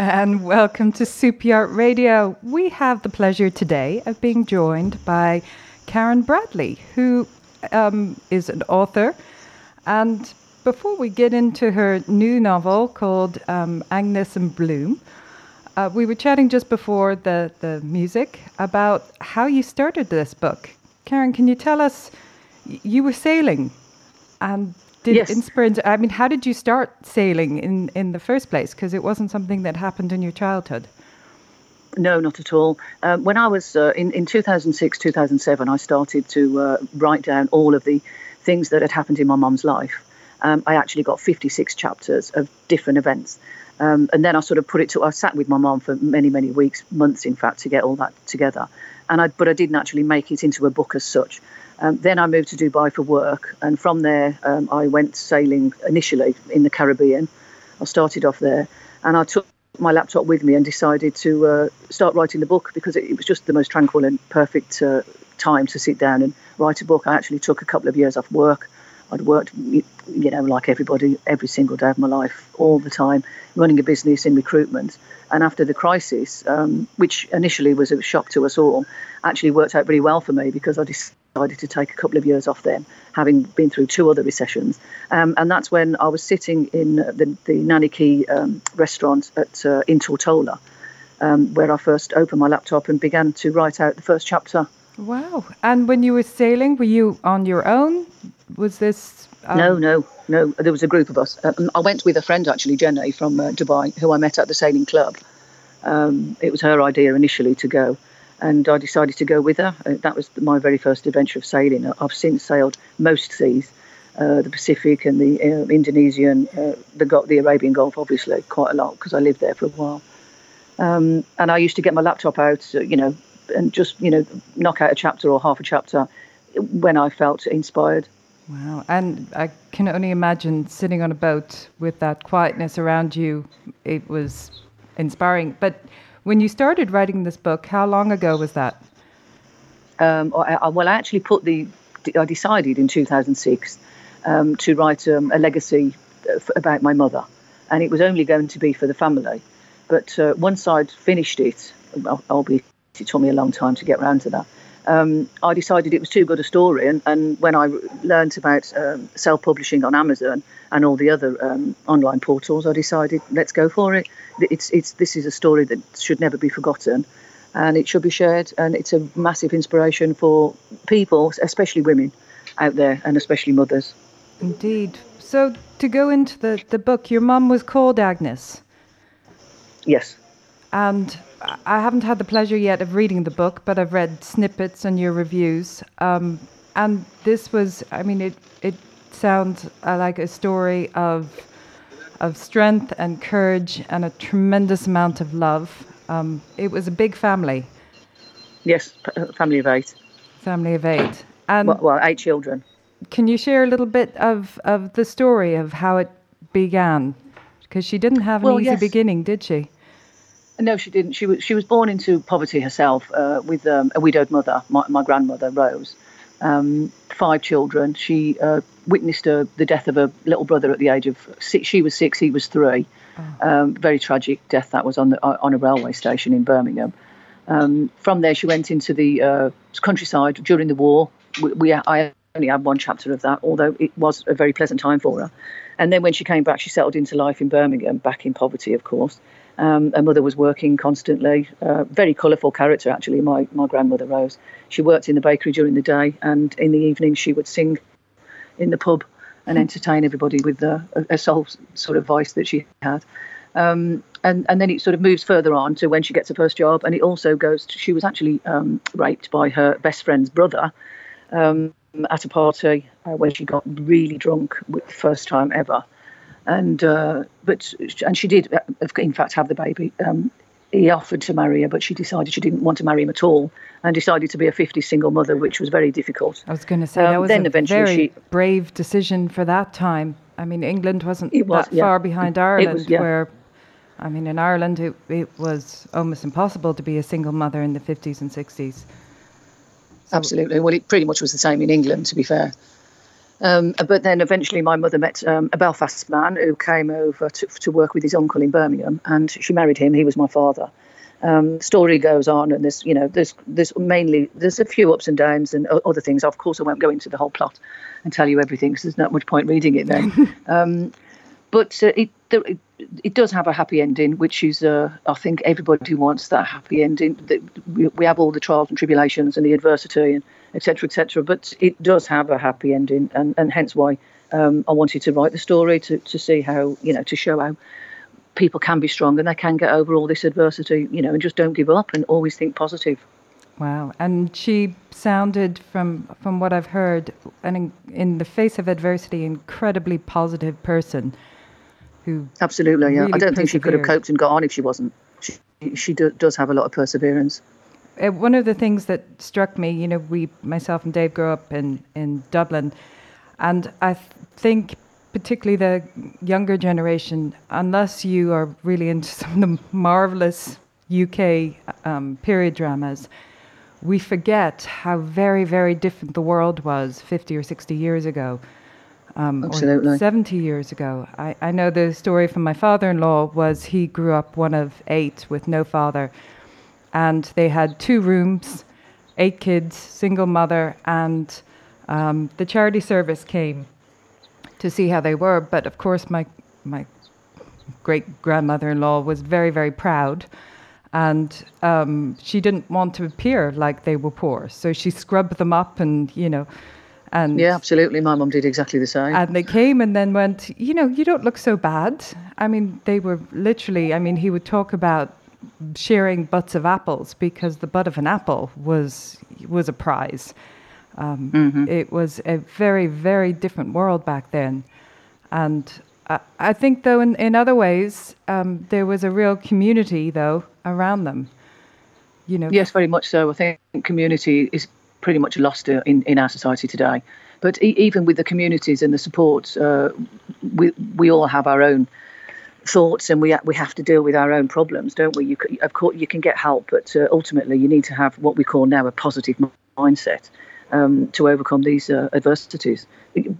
and welcome to Super Yacht Radio. We have the pleasure today of being joined by Karen Bradley, who um, is an author. And before we get into her new novel called um, Agnes and Bloom, uh, we were chatting just before the, the music about how you started this book. Karen, can you tell us? You were sailing and did Yes. inspire. I mean, how did you start sailing in, in the first place? Because it wasn't something that happened in your childhood. No, not at all. Um, when I was uh, in, in 2006, 2007, I started to uh, write down all of the things that had happened in my mum's life. Um, I actually got 56 chapters of different events. Um, and then I sort of put it to, I sat with my mum for many, many weeks, months in fact, to get all that together. And I, but I didn't actually make it into a book as such. Um, then I moved to Dubai for work. And from there, um, I went sailing initially in the Caribbean. I started off there. And I took my laptop with me and decided to uh, start writing the book because it, it was just the most tranquil and perfect uh, time to sit down and write a book. I actually took a couple of years off work. I'd worked, you know, like everybody, every single day of my life, all the time, running a business in recruitment. And after the crisis, um, which initially was a shock to us all, actually worked out very well for me because I decided to take a couple of years off then, having been through two other recessions. Um, and that's when I was sitting in the, the Nanny Cay um, restaurant at uh, in Tortola, um, where I first opened my laptop and began to write out the first chapter. Wow. And when you were sailing, were you on your own? Was this. Um, No, no, no. There was a group of us. Um, I went with a friend actually, Jenny from uh, Dubai, who I met at the sailing club. Um, it was her idea initially to go, and I decided to go with her. Uh, that was my very first adventure of sailing. I've since sailed most seas, uh, the Pacific and the uh, Indonesian, uh, the the Arabian Gulf, obviously quite a lot because I lived there for a while. Um, and I used to get my laptop out, uh, you know, and just you know knock out a chapter or half a chapter when I felt inspired. Wow. And I can only imagine sitting on a boat with that quietness around you. It was inspiring. But when you started writing this book, how long ago was that? um, I, I, well, I actually put the, I decided in 2006 um, to write um, a legacy uh, f- about my mother, and it was only going to be for the family. But uh, once I'd finished it, al- albeit it took me a long time to get around to that, um, I decided it was too good a story. And, and when I learnt about um, self-publishing on Amazon and all the other um, online portals, I decided let's go for it. It's, it's, this is a story that should never be forgotten and it should be shared. And it's a massive inspiration for people, especially women out there, and especially mothers. Indeed. So to go into the, the book, your mum was called Agnes. Yes, And I- haven't had the pleasure yet of reading the book, but I've read snippets and your reviews. Um, and this was, I mean, it, it sounds uh, like a story of, of strength and courage and a tremendous amount of love. Um, it was a big family, yes, uh, family of eight. family of eight. And Well, well, eight children. can you share a little bit of, of the story of how it began? Because she didn't have an Well, easy yes. beginning, did she? No, she didn't. She was she was born into poverty herself uh, with um, a widowed mother, my, my grandmother Rose. Um, five children. She uh, witnessed uh, the death of a little brother at the age of six. She was six. He was three. Um, very tragic death that was on the on a railway station in Birmingham. Um, from there, she went into the uh, countryside during the war. We, we I only had one chapter of that, although it was a very pleasant time for her. And then when she came back, she settled into life in Birmingham, back in poverty, of course. Um, her mother was working constantly. Uh, very colourful character, actually, my, my grandmother Rose. She worked in the bakery during the day, and in the evening, she would sing in the pub and entertain everybody with uh, a, soul sort of voice that she had. Um, and, and then it sort of moves further on to when she gets her first job. And it also goes, to, she was actually um, raped by her best friend's brother um, at a party uh, when she got really drunk, first time ever. And uh, but and she did, uh, in fact, have the baby. Um, he offered to marry her, but she decided she didn't want to marry him at all, and decided to be a 50 single mother, which was very difficult. I was going to say Um, that was then a eventually very she- brave decision for that time. I mean, England wasn't was, that yeah. far behind Ireland, was, yeah. where, I mean, in Ireland it, it was almost impossible to be a single mother in the 50s and 60s. Absolutely. Well, it pretty much was the same in England, to be fair. Um, but then eventually my mother met um, a Belfast man who came over to, to work with his uncle in Birmingham, and she married him. He was my father. Um, story goes on, and there's you know there's there's mainly there's a few ups and downs and other things. Of course, I won't go into the whole plot and tell you everything because there's not much point reading it then. but uh, it, it, it does have a happy ending, which is uh, I think everybody wants that happy ending. We, we have all the trials and tribulations and the adversity and etc. etc. But it does have a happy ending, and, and hence why um, I wanted to write the story to, to see how you know to show how people can be strong and they can get over all this adversity, you know, and just don't give up and always think positive. Wow. And she sounded, from from what I've heard, an in, in the face of adversity, incredibly positive person. Who absolutely, yeah. Really I don't think she could have coped and got on if she wasn't. She she do, does have a lot of perseverance. Uh, one of the things that struck me, you know, we myself and Dave grew up in in Dublin, and I th- think particularly the younger generation, unless you are really into some of the marvelous UK um, period dramas, we forget how very, very different the world was 50 or 60 years ago. Um, Absolutely. 70 years ago. I, I know the story from my father in law was he grew up one of eight with no father. And they had two rooms, eight kids, single mother, and um, the charity service came to see how they were. But of course, my my great grandmother-in-law was very very proud, and um, she didn't want to appear like they were poor, so she scrubbed them up, and you know. And yeah, absolutely. My mum did exactly the same. And they came and then went, you know, you don't look so bad. I mean, they were literally, I mean, he would talk about sharing butts of apples because the butt of an apple was was a prize. Um, mm-hmm. It was a very, very different world back then. And I, I think, though, in, in other ways, um, there was a real community, though, around them. You know. Yes, very much so. I think community is pretty much lost in, in our society today. But e- even with the communities and the support, uh, we, we all have our own thoughts and we we have to deal with our own problems, don't we? You of course you can get help, but uh, ultimately you need to have what we call now a positive mindset um, to overcome these uh, adversities.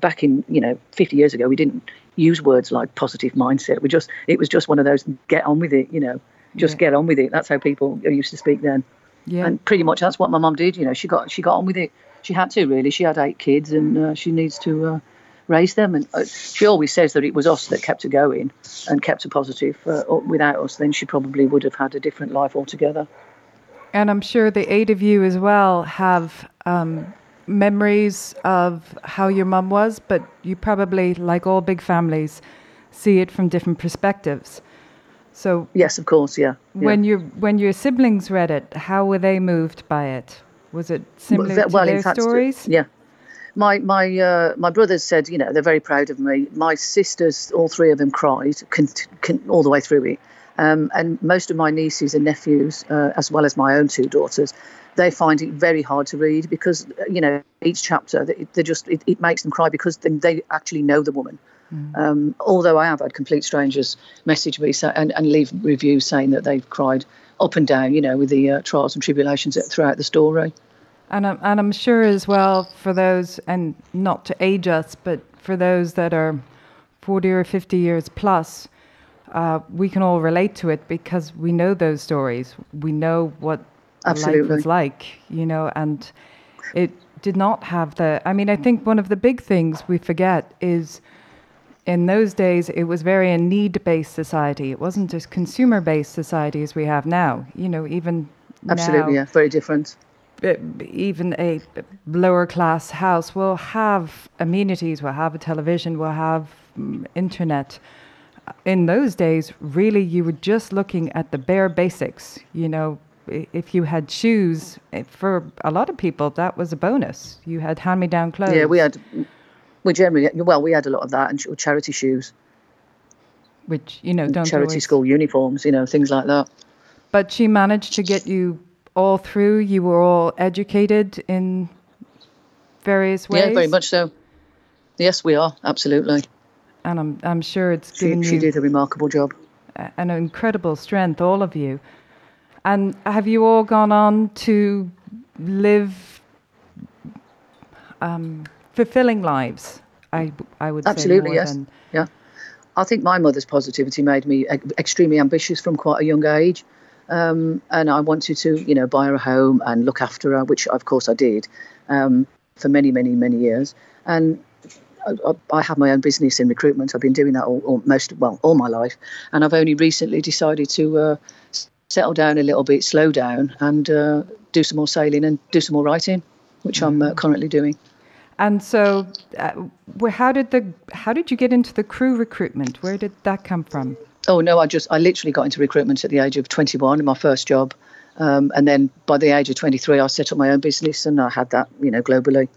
Back in you know 50 years ago, we didn't use words like positive mindset. We just it was just one of those get on with it. You know, just yeah. get on with it. That's how people used to speak then. Yeah. And pretty much that's what my mum did. You know, she got she got on with it. She had to really. She had eight kids, and uh, she needs to uh, raise them. And uh, she always says that it was us that kept her going and kept her positive. Uh, without us, then she probably would have had a different life altogether. And I'm sure the eight of you as well have um, memories of how your mum was, but you probably, like all big families, see it from different perspectives. So yes, of course, yeah. yeah. When you when your siblings read it, how were they moved by it? Was it similar well, to well, their fact, stories? Yeah. My my uh, my brothers said, you know, they're very proud of me. My sisters, all three of them, cried con- con- all the way through it. Um, and most of my nieces and nephews, uh, as well as my own two daughters, they find it very hard to read because you know each chapter they just it, it makes them cry because they, they actually know the woman. Mm. Um, although I have had complete strangers message me say, and, and leave reviews saying that they've cried up and down, you know, with the uh, trials and tribulations throughout the story. And I'm, and I'm sure as well for those, and not to age us, but for those that are 40 or 50 years plus, uh, we can all relate to it because we know those stories. We know what Absolutely. life was like, you know, and it did not have the. I mean, I think one of the big things we forget is in those days it was very a need based society. It wasn't as consumer based society as we have now. You know, even. Absolutely, now, yeah, very different. Even a lower class house will have amenities, will have a television, will have um, internet in those days, really, you were just looking at the bare basics. You know, if you had shoes, eh, for a lot of people, that was a bonus. You had hand-me-down clothes. Yeah, we had. We generally well, we had a lot of that and charity shoes, which you know don't charity always... school uniforms, you know, things like that. But she managed to get you all through. You were all educated in various ways. Yeah, very much so. Yes, we are absolutely and I'm I'm sure it's she, given she you did a remarkable job, an incredible strength, all of you. And have you all gone on to live um, fulfilling lives? I I would absolutely say yes, than... yeah. I think my mother's positivity made me extremely ambitious from quite a young age. Um, and I wanted to, you know, buy her a home and look after her, which of course I did um, for many, many, many years. And I, I, have my own business in recruitment. I've been doing that all, all, most, well, all my life. And I've only recently decided to uh, settle down a little bit, slow down, and uh, do some more sailing and do some more writing, which I'm uh, currently doing. And so, uh, how did the how did you get into the crew recruitment? Where did that come from? Oh no, I just I literally got into recruitment at the age of 21 in my first job, um, and then by the age of 23, I set up my own business, and I had that you know globally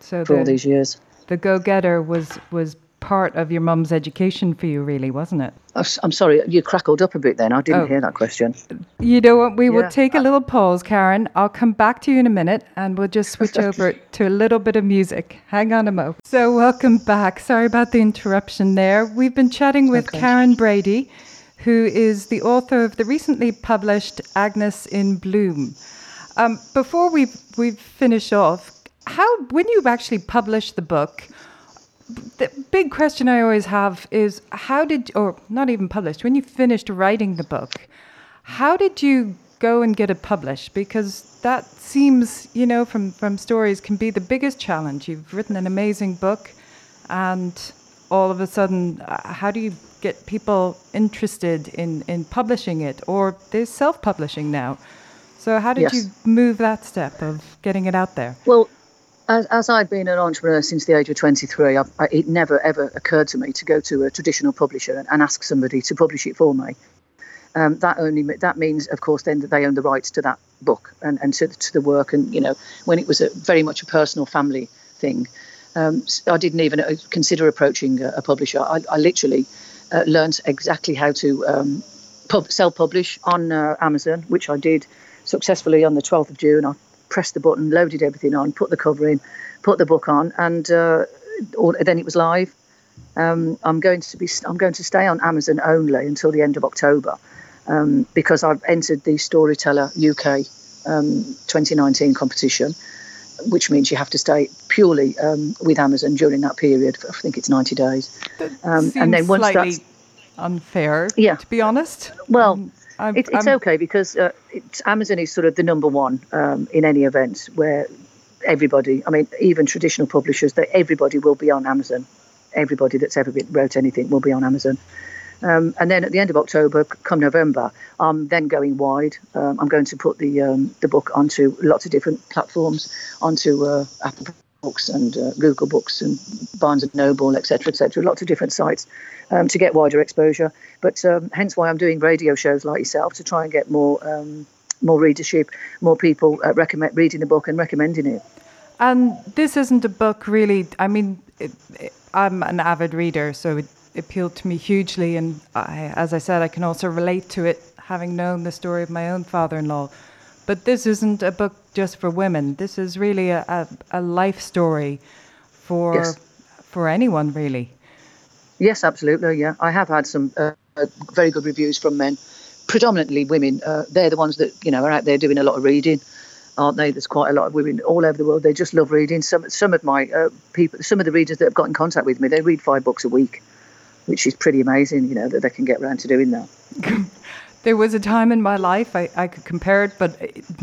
so for the, all these years. The go-getter was was part of your mum's education for you, really, wasn't it? I'm sorry, you crackled up a bit then. I didn't oh. hear that question. You know what? We yeah. will take a little pause, Karen. I'll come back to you in a minute and we'll just switch over to a little bit of music. Hang on a mo. So, welcome back. Sorry about the interruption there. We've been chatting with okay. Karen Brady, who is the author of the recently published Agnes in Bloom. Um, before we we finish off, how when you actually published the book, the big question I always have is how did, or not even published, when you finished writing the book, how did you go and get it published? Because that seems, you know, from, from stories can be the biggest challenge. You've written an amazing book, and all of a sudden, uh, how do you get people interested in, in publishing it? Or there's self publishing now. So, how did yes. you move that step of getting it out there? Well, as, as I've been an entrepreneur since the age of 23, I, it never ever occurred to me to go to a traditional publisher and, and ask somebody to publish it for me. Um, that only that means, of course, then that they own the rights to that book and, and to, to the work. And you know, when it was a, very much a personal family thing, um, I didn't even uh, consider approaching a, a publisher. I, I literally uh, learned exactly how to um, pub, self-publish on uh, Amazon, which I did successfully on the 12th of June. I pressed the button, loaded everything on, put the cover in, put the book on, and uh, then it was live. Um, I'm going to be I'm going to stay on Amazon only until the end of October um, because I've entered the Storyteller UK um, 2019 competition, which means you have to stay purely um, with Amazon during that period. I think it's 90 days. Um, and then once that's unfair, yeah. to be honest. Well, um, I'm, it, it's I'm, okay because uh, it's, Amazon is sort of the number one um, in any event where everybody, I mean, even traditional publishers, that everybody will be on Amazon. Everybody that's ever been, wrote anything will be on Amazon. Um, and then at the end of October, come November, I'm then going wide. Um, I'm going to put the um, the book onto lots of different platforms, onto uh, Apple Books and uh, Google Books and Barnes and Noble, etc., etc. Lots of different sites um, to get wider exposure. But um, hence why I'm doing radio shows like yourself to try and get more um, more readership, more people uh, recommend reading the book and recommending it. And this isn't a book, really. I mean, it, it, I'm an avid reader, so it appealed to me hugely. And I, as I said, I can also relate to it, having known the story of my own father-in-law. But this isn't a book just for women. This is really a, a, a life story for yes. for anyone, really. Yes, absolutely. Yeah, I have had some uh, very good reviews from men, predominantly women. Uh, they're the ones that you know are out there doing a lot of reading, aren't they? There's quite a lot of women all over the world. They just love reading. Some some of my uh, people, some of the readers that have got in contact with me, they read five books a week, which is pretty amazing. You know that they can get around to doing that. there was a time in my life I, I could compare it, but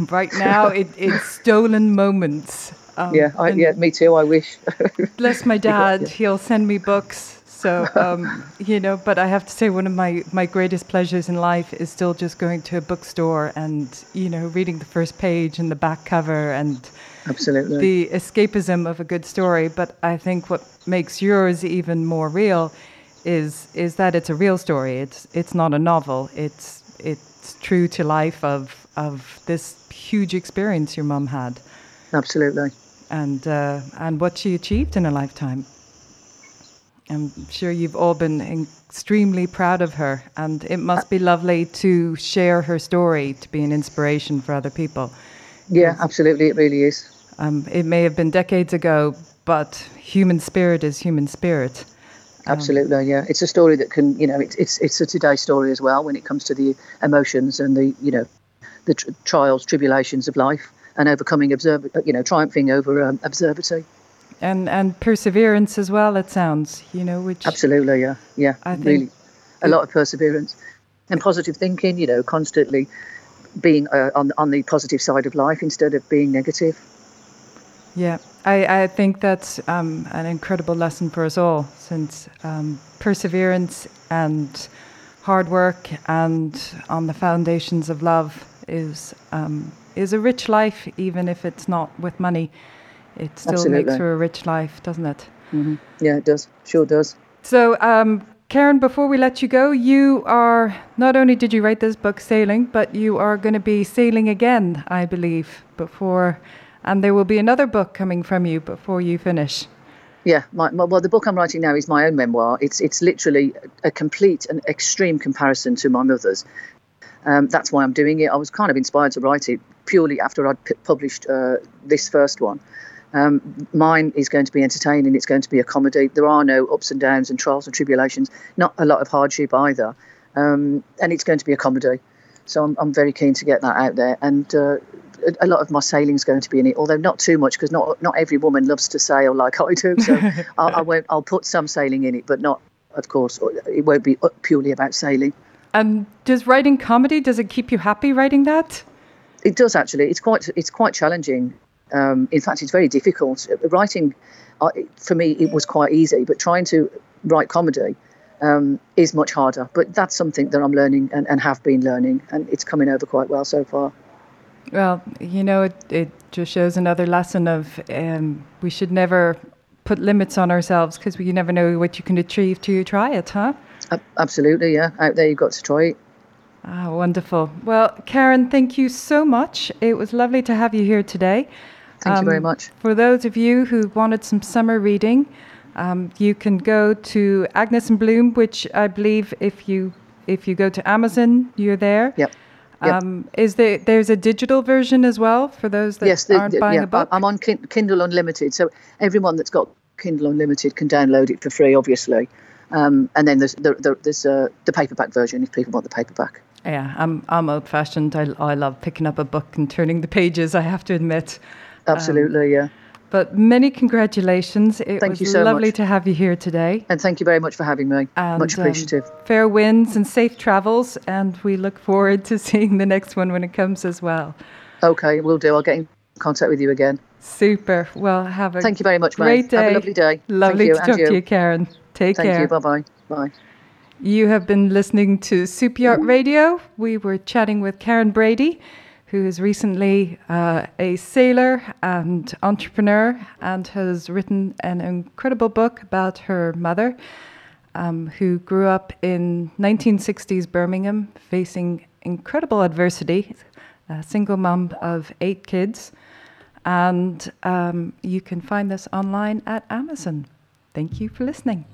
right now it, it's stolen moments. Um, yeah, I, yeah, me too. I wish. bless my dad. Yeah. He'll send me books so, um, you know, but I have to say, one of my, my greatest pleasures in life is still just going to a bookstore and, you know, reading the first page and the back cover and absolutely the escapism of a good story. But I think what makes yours even more real is is that it's a real story. It's it's not a novel. It's it's true to life of of this huge experience your mum had. Absolutely. And uh, and what she achieved in a lifetime. I'm sure you've all been extremely proud of her, and it must be lovely to share her story to be an inspiration for other people. Yeah, absolutely, it really is. Um, it may have been decades ago, but human spirit is human spirit. Absolutely, um, yeah. It's a story that can, you know, it's it's it's a today story as well when it comes to the emotions and the, you know, the tr- trials, tribulations of life, and overcoming, observ- you know, triumphing over um, absurdity. and and perseverance as well. It sounds, you know, which Absolutely, yeah, yeah, I think really, a lot of perseverance and positive thinking. You know, constantly being uh, on on the positive side of life instead of being negative. Yeah, I, I think that's um, an incredible lesson for us all, since um, perseverance and hard work and on the foundations of love is um, is a rich life, even if it's not with money. It still makes for a rich life, doesn't it? hmm Yeah, it does. Sure does. So, um, Karen, before we let you go, you are not only did you write this book, Sailing, but you are going to be sailing again, I believe, before, and there will be another book coming from you before you finish. Yeah, my, my, well, the book I'm writing now is my own memoir. It's it's literally a complete and extreme comparison to my mother's. Um, that's why I'm doing it. I was kind of inspired to write it purely after I'd p- published uh, this first one. Um, mine is going to be entertaining. It's going to be a comedy. There are no ups and downs and trials and tribulations. Not a lot of hardship either. Um, and it's going to be a comedy. So I'm, I'm very keen to get that out there. And uh, a, lot of my sailing is going to be in it, although not too much because not not every woman loves to sail like I do. So I, I won't. I'll put some sailing in it, but not, of course, it won't be purely about sailing. And does writing comedy does it keep you happy writing that? It does actually. It's quite it's quite challenging. Um, in fact, it's very difficult. Writing, uh, for me, it was quite easy, but trying to write comedy um, is much harder. But that's something that I'm learning and, and have been learning, and it's coming over quite well so far. Well, you know, it, it just shows another lesson of um, we should never put limits on ourselves because you never know what you can achieve till you try it, huh? A- absolutely, yeah. Out there, you've got to try it. Ah, wonderful. Well, Karen, thank you so much. It was lovely to have you here today. Thank you very Um, much. For those of you who wanted some summer reading, um, you can go to Agnes and Bloom, which I believe if you if you go to Amazon, you're there. Yep. Yep. Um, is there there's a digital version as well for those that yes, the- aren't buying yeah, a book? I'm on Kindle Unlimited, so everyone that's got Kindle Unlimited can download it for free, obviously. Um, and then there's the, the, there's uh, the paperback version if people want the paperback. Yeah, I'm I'm old fashioned. I I love picking up a book and turning the pages. I have to admit. Absolutely, yeah. But many congratulations. It Thank was you so lovely much. to have you here today. And thank you very much for having me. And, much um, appreciative. fair winds and safe travels, and we look forward to seeing the next one when it comes as well. okay, we'll do. I'll get in contact with you again. Super. Well, have a Thank you very much, mate. great day. Have a lovely day. Lovely Thank to talk you. to you, Karen. Take Thank care. Thank you. Bye bye. Bye. You have been listening to Super Yacht Radio. We were chatting with Karen Brady, who is recently uh, a sailor and entrepreneur and has written an incredible book about her mother, um, who grew up in 1960s Birmingham, facing incredible adversity, a single mum of eight kids. And um, you can find this online at Amazon. Thank you for listening.